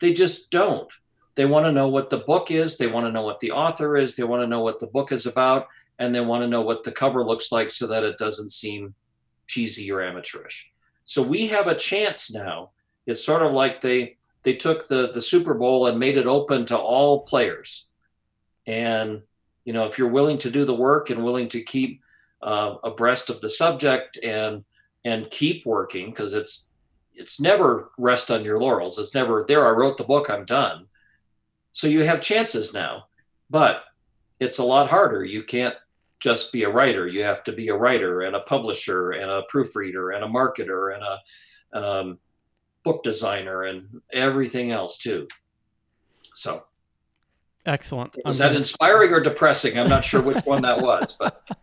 They just don't. They want to know what the book is, they want to know what the author is, they want to know what the book is about, and they want to know what the cover looks like so that it doesn't seem cheesy or amateurish. So we have a chance now. It's sort of like they they took the the Super Bowl and made it open to all players. And you know, if you're willing to do the work and willing to keep uh, abreast of the subject and and keep working, because it's it's never rest on your laurels. It's never there. I wrote the book. I'm done. So you have chances now, but it's a lot harder. You can't just be a writer. You have to be a writer and a publisher and a proofreader and a marketer and a um, book designer and everything else too. So, excellent. Was that inspiring or depressing? I'm not sure which one that was, but.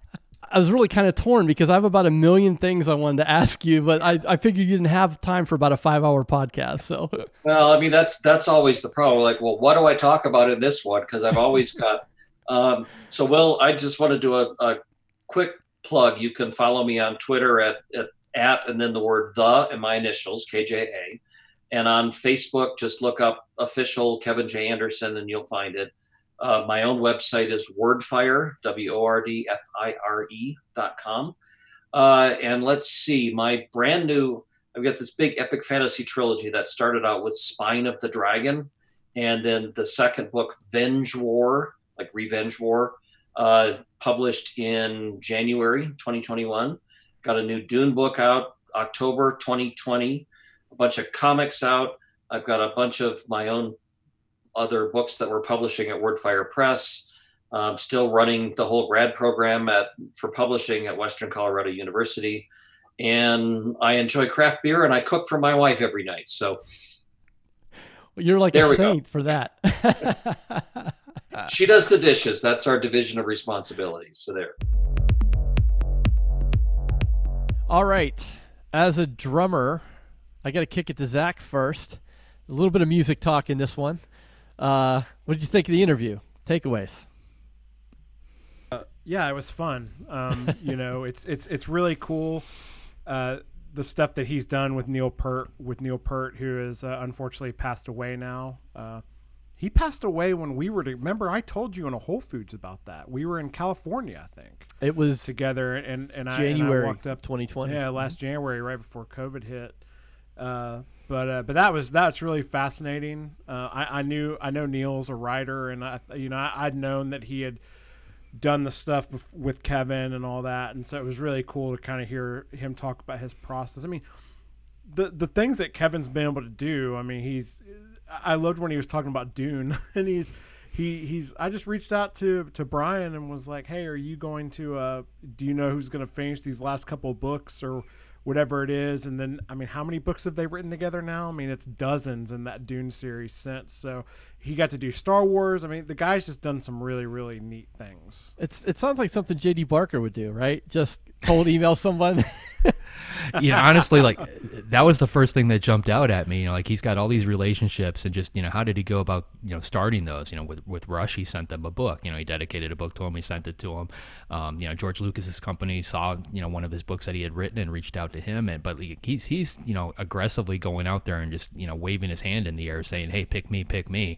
I was really kind of torn because I have about a million things I wanted to ask you, but I, I figured you didn't have time for about a five hour podcast. So, well, I mean, that's, that's always the problem. Like, well, what do I talk about in this one? Cause I've always got um, so, Will, I just want to do a, a, quick plug. You can follow me on Twitter at, at, at and then the word the and my initials, KJA. And on Facebook, just look up official Kevin J. Anderson and you'll find it. Uh, my own website is wordfire, W O R D F I R E dot com. Uh, and let's see, my brand new, I've got this big epic fantasy trilogy that started out with Spine of the Dragon. And then the second book, Vengewar, like Revenge War, uh, published in January 2021. Got a new Dune book out October 2020. A bunch of comics out. I've got a bunch of my own other books that we're publishing at Wordfire Press. Um, still running the whole grad program at for publishing at Western Colorado University, and I enjoy craft beer and I cook for my wife every night. So you're like there a saint for that. she does the dishes. That's our division of responsibilities. So there. All right. As a drummer, I got to kick it to Zach first. A little bit of music talk in this one. Uh, what did you think of the interview? Takeaways. Uh, yeah, it was fun. Um, you know, it's it's it's really cool. Uh, the stuff that he's done with Neil Peart, with Neil Peart, who has uh, unfortunately passed away now. Uh, he passed away when we were to remember. I told you in a Whole Foods about that. We were in California, I think. It was together, and and I, January and I walked up 2020. Yeah, last January, right before COVID hit. Uh, but uh, but that was that's really fascinating. Uh, I, I knew I know Neil's a writer, and I you know I, would known that he had done the stuff with Kevin and all that, and so it was really cool to kind of hear him talk about his process. I mean, the the things that Kevin's been able to do. I mean, he's I loved when he was talking about Dune, and he's he he's. I just reached out to to Brian and was like, "Hey, are you going to? Uh, do you know who's going to finish these last couple books or whatever it is?" And then, I mean, how many books have they written together now? I mean, it's dozens in that Dune series since. So he got to do Star Wars. I mean, the guy's just done some really really neat things. It's it sounds like something J.D. Barker would do, right? Just cold email someone. you know, honestly, like that was the first thing that jumped out at me. You know, like he's got all these relationships, and just you know, how did he go about you know starting those? You know, with with Rush, he sent them a book. You know, he dedicated a book to him. He sent it to him. Um, you know, George Lucas's company saw you know one of his books that he had written and reached out to him. And but he's he's you know aggressively going out there and just you know waving his hand in the air, saying, "Hey, pick me, pick me."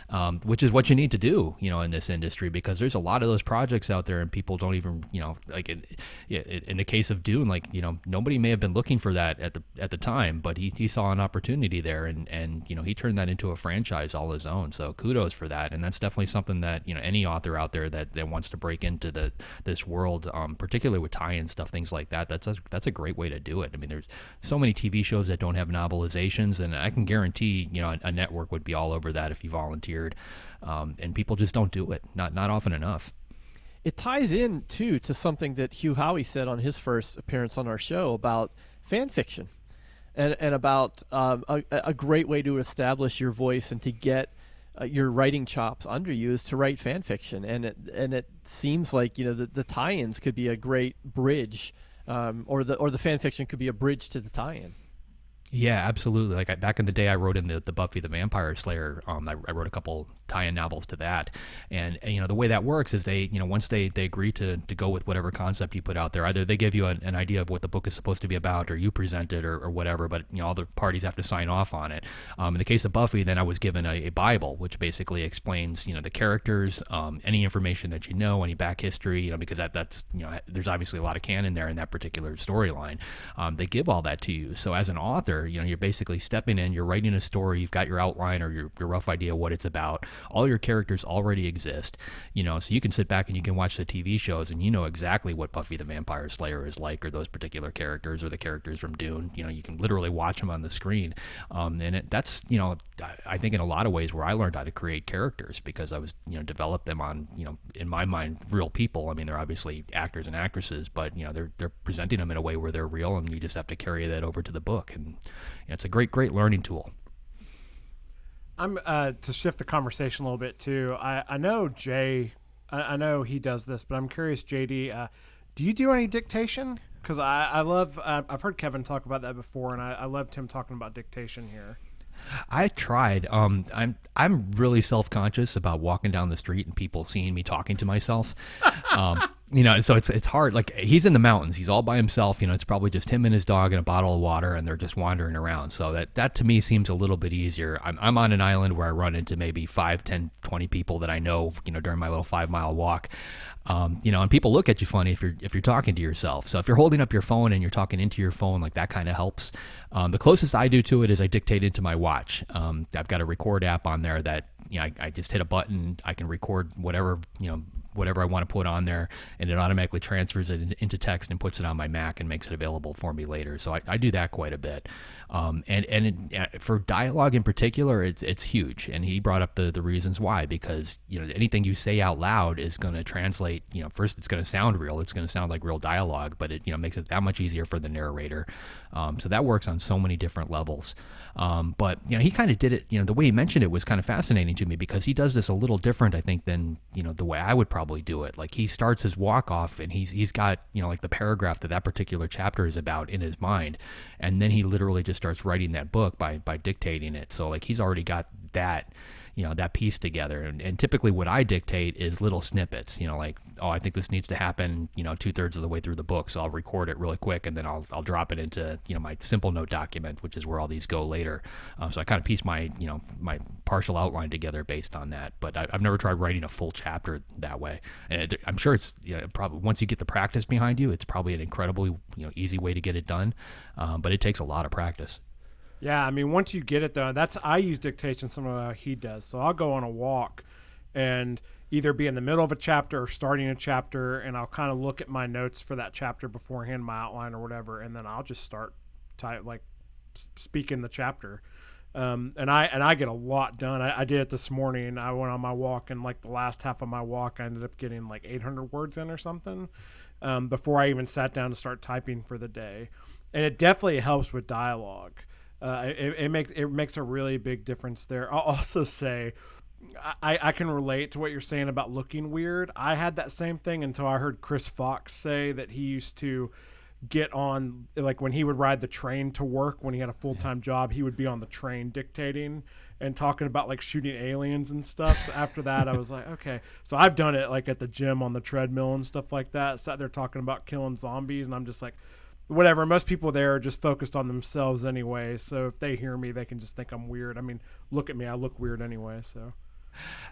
um, which is what you need to do, you know, in this industry because there's a lot of those projects out there and people don't even, you know, like in, in the case of Dune, like you know, nobody may have been looking for that at the at the time, but he, he saw an opportunity there and and you know he turned that into a franchise all his own. So kudos for that, and that's definitely something that you know any author out there that, that wants to break into the this world, um, particularly with tie-in stuff, things like that. That's a, that's a great way to do it. I mean, there's so many TV shows that don't have novelizations, and I can guarantee you know a, a network would be all over that if you volunteer um, and people just don't do it. Not not often enough. It ties in too to something that Hugh Howey said on his first appearance on our show about fan fiction, and and about um, a, a great way to establish your voice and to get uh, your writing chops under you is to write fan fiction, and it and it seems like you know the, the tie-ins could be a great bridge, um, or the or the fan fiction could be a bridge to the tie-in. Yeah, absolutely. Like I, back in the day, I wrote in the, the Buffy the Vampire Slayer. Um, I, I wrote a couple tie-in novels to that, and, and, you know the way that works is they you know once they they agree to to go with whatever concept you put out there, either they give you an, an idea of what the book is supposed to be about, or you present it, or, or whatever. But you know all the parties have to sign off on it. Um, in the case of Buffy, then I was given a, a Bible, which basically explains you know the characters, um, any information that you know, any back history, you know because that that's you know there's obviously a lot of canon there in that particular storyline. Um, they give all that to you. So as an author, you know you're basically stepping in, you're writing a story, you've got your outline or your, your rough idea what it's about all your characters already exist, you know, so you can sit back and you can watch the TV shows and you know exactly what Buffy the Vampire Slayer is like, or those particular characters, or the characters from Dune. You know, you can literally watch them on the screen, um, and it, that's you know, I think in a lot of ways where I learned how to create characters because I was you know develop them on you know in my mind real people. I mean, they're obviously actors and actresses, but you know they're they're presenting them in a way where they're real, and you just have to carry that over to the book, and you know, it's a great great learning tool. I'm uh, to shift the conversation a little bit too. I, I know Jay, I, I know he does this, but I'm curious, JD, uh, do you do any dictation? Because I, I love I've heard Kevin talk about that before, and I, I loved him talking about dictation here. I tried. Um, I'm I'm really self conscious about walking down the street and people seeing me talking to myself. Um, you know, so it's it's hard. Like he's in the mountains, he's all by himself. You know, it's probably just him and his dog and a bottle of water, and they're just wandering around. So that that to me seems a little bit easier. I'm I'm on an island where I run into maybe 5, 10, 20 people that I know. You know, during my little five mile walk. Um, you know, and people look at you funny if you're if you're talking to yourself. So if you're holding up your phone and you're talking into your phone, like that kind of helps. Um, the closest I do to it is I dictate into my watch. Um, I've got a record app on there that you know I, I just hit a button, I can record whatever you know whatever I want to put on there, and it automatically transfers it into text and puts it on my Mac and makes it available for me later. So I, I do that quite a bit. Um, and and it, for dialogue in particular, it's it's huge. And he brought up the the reasons why because you know anything you say out loud is going to translate. You know, first it's going to sound real. It's going to sound like real dialogue, but it you know makes it that much easier for the narrator. Um, so that works on so many different levels. Um, but you know, he kind of did it. You know, the way he mentioned it was kind of fascinating to me because he does this a little different, I think, than you know the way I would probably do it. Like he starts his walk off, and he's he's got you know like the paragraph that that particular chapter is about in his mind, and then he literally just starts writing that book by by dictating it. So like he's already got that you know that piece together and, and typically what i dictate is little snippets you know like oh i think this needs to happen you know two-thirds of the way through the book so i'll record it really quick and then i'll, I'll drop it into you know my Simplenote document which is where all these go later um, so i kind of piece my you know my partial outline together based on that but I, have never tried writing a full chapter that way and i'm sure it's you know, probably once you get the practice behind you it's probably an incredibly you know easy way to get it done um, but it takes a lot of practice yeah, I mean, once you get it though, that's I use dictation similar to how he does. So I'll go on a walk and either be in the middle of a chapter or starting a chapter, and I'll kind of look at my notes for that chapter beforehand, my outline or whatever, and then I'll just start type like speaking the chapter. Um, and I and I get a lot done. I, I, did it this morning. I went on my walk, and like the last half of my walk, I ended up getting like 800 words in or something um, before I even sat down to start typing for the day. And it definitely helps with dialogue. Uh, it, it, makes it makes a really big difference there. I'll also say, I, I can relate to what you're saying about looking weird. I had that same thing until I heard Chris Fox say that he used to get on like when he would ride the train to work when he had a full-time mm-hmm. job he would be on the train dictating and talking about like shooting aliens and stuff so after that i was like okay so i've done it like at the gym on the treadmill and stuff like that sat there talking about killing zombies and i'm just like whatever. Most people there are just focused on themselves anyway. So if they hear me, they can just think I'm weird. I mean, look at me, I look weird anyway. So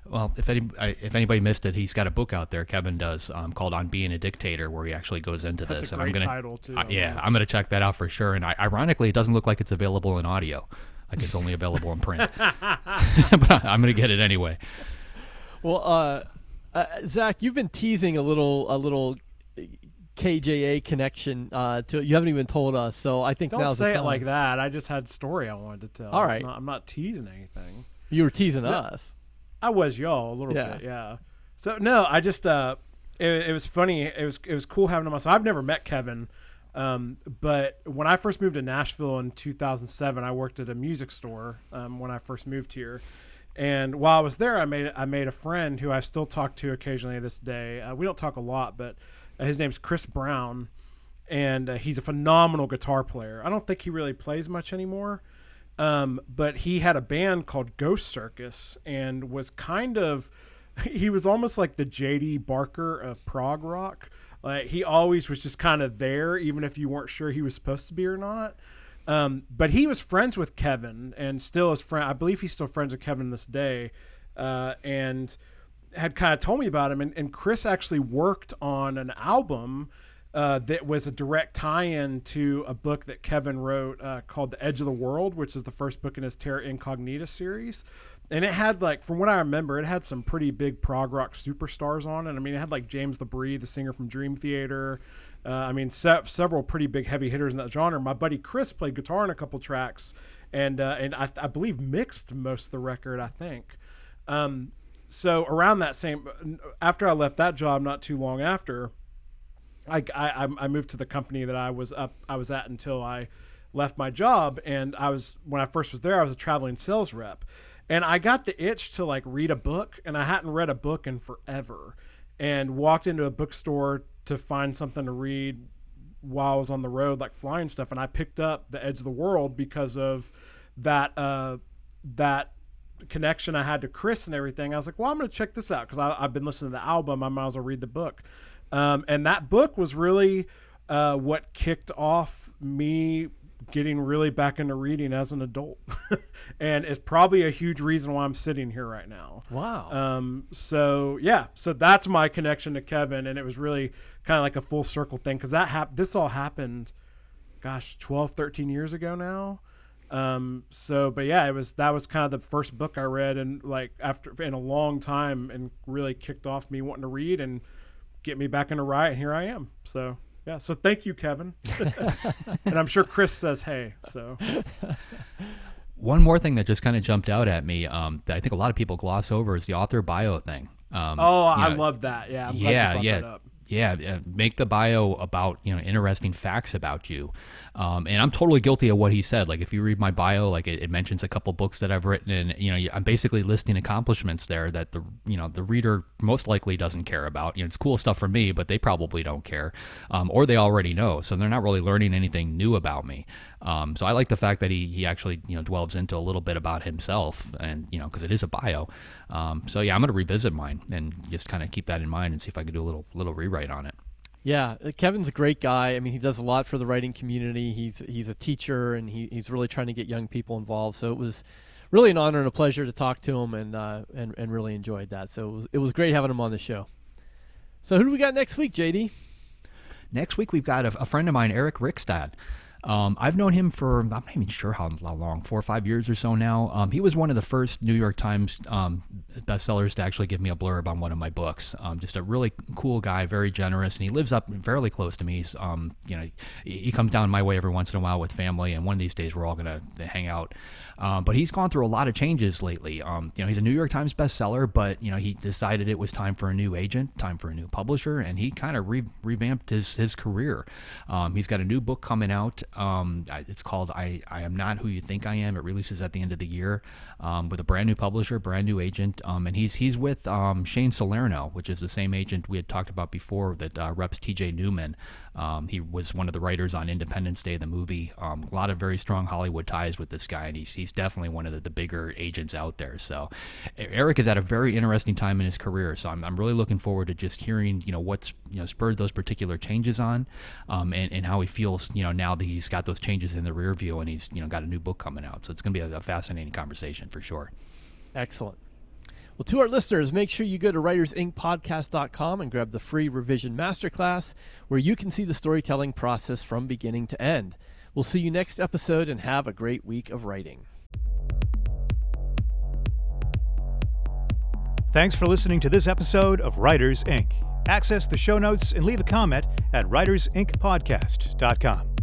Well, if any, if anybody missed it, he's got a book out there. Kevin does um, called "On Being a Dictator," where he actually goes into That's a this. and great I'm gonna, title, too. I- I yeah. I'm gonna check that out for sure. And I, ironically, it doesn't look like it's available in audio. Like it's only available in print. but I- I'm gonna get it anyway. Well, uh, uh, Zach, you've been teasing a little, a little KJA connection uh, to you haven't even told us. So I think don't say it like that. I just had a story I wanted to tell. All It's right. not- I'm not teasing anything. You were teasing us. I was y'all a little Yeah. bit, yeah. So no, I just uh, it, it was funny. It was it was cool having him on. So I've never met Kevin, um, but when I first moved to Nashville in 2007, I worked at a music store um, when I first moved here. And while I was there, I made I made a friend who I still talk to occasionally to this day. Uh, we don't talk a lot, but uh, his name's Chris Brown, and uh, he's a phenomenal guitar player. I don't think he really plays much anymore, um, but he had a band called Ghost Circus and was kind of he was almost like the JD Barker of prog rock. Like he always was just kind of there, even if you weren't sure he was supposed to be or not. Um, but he was friends with Kevin and still is friend. I believe he's still friends with Kevin this day, uh, and had kind of told me about him. And, and Chris actually worked on an album uh, that was a direct tie-in to a book that Kevin wrote uh, called "The Edge of the World," which is the first book in his Terra Incognita series. And it had like, from what I remember, it had some pretty big prog rock superstars on it. I mean, it had like James LeBrie, the singer from Dream Theater. Uh, I mean, se- several pretty big heavy hitters in that genre. My buddy Chris played guitar in a couple tracks, and uh, and I, I believe mixed most of the record. I think. Um, so around that same, after I left that job, not too long after, I, I, I moved to the company that I was up I was at until I left my job and I was when I first was there I was a traveling sales rep and I got the itch to like read a book and I hadn't read a book in forever and walked into a bookstore to find something to read while I was on the road like flying stuff and I picked up The Edge of the World because of that uh that connection I had to Chris and everything. I was like, well, I'm going to check this out because I've been listening to the album. I might as well read the book. Um, and that book was really uh, what kicked off me getting really back into reading as an adult. and it's probably a huge reason why I'm sitting here right now. Wow. Um, so yeah, so that's my connection to Kevin, and it was really kind of like a full circle thing because that hap- this all happened, gosh, 12, 13 years ago now. Um, so, but yeah, it was that was kind of the first book I read, and like after in a long time, and really kicked off me wanting to read and get me back into Riot. And here I am. So yeah, so thank you, Kevin, and I'm sure Chris says hey. So One more thing that just kind of jumped out at me um, that I think a lot of people gloss over is the author bio thing. Um, oh, I know, love that. Yeah, I'm glad you yeah, yeah, that up. Yeah. Make the bio about you know interesting facts about you, um, and I'm totally guilty of what he said. Like if you read my bio, like it, it mentions a couple books that I've written, and you know I'm basically listing accomplishments there that the you know the reader most likely doesn't care about. You know it's cool stuff for me, but they probably don't care, um, or they already know, so they're not really learning anything new about me. Um, so I like the fact that he he actually you know delves into a little bit about himself, and you know because it is a bio. Um, so yeah, I'm gonna revisit mine and just kind of keep that in mind and see if I can do a little little rewrite on it. Yeah, uh, Kevin's a great guy. I mean, he does a lot for the writing community. He's he's a teacher, and he, he's really trying to get young people involved. So it was really an honor and a pleasure to talk to him, and uh, and and really enjoyed that. So it was it was great having him on the show. So who do we got next week, JD? Next week we've got a, a friend of mine, Eric Rickstad. Um, I've known him for I'm not even sure how long, four or five years or so now. Um, he was one of the first New York Times um, bestsellers to actually give me a blurb on one of my books. Um, just a really cool guy, very generous, and he lives up fairly close to me. He's, um, you know, he, comes down my way every once in a while with family, and one of these days we're all gonna hang out. Um, but he's gone through a lot of changes lately. You know, he's a New York Times bestseller, but you know, he decided it was time for a new agent, time for a new publisher, and he kind of re- revamped his his career. He's got a new book coming out. Um, it's called "I I Am Not Who You Think I Am." It releases at the end of the year um, with a brand new publisher, brand new agent. Um, and he's he's with um, Shane Salerno, which is the same agent we had talked about before that uh, reps T.J. Newman. Um, he was one of the writers on Independence Day, the movie. Um, a lot of very strong Hollywood ties with this guy, and he's, he's definitely one of the, the bigger agents out there. So Eric is at a very interesting time in his career. So I'm, I'm really looking forward to just hearing, you know, what's you know spurred those particular changes on, um, and, and how he feels, you know, now that he's got those changes in the rear view and he's you know got a new book coming out. So it's going to be a, a fascinating conversation for sure. Excellent. Well, to our listeners, make sure you go to writersincpodcast.com and grab the free revision masterclass where you can see the storytelling process from beginning to end. We'll see you next episode and have a great week of writing. Thanks for listening to this episode of Writers Inc. Access the show notes and leave a comment at writersincpodcast.com.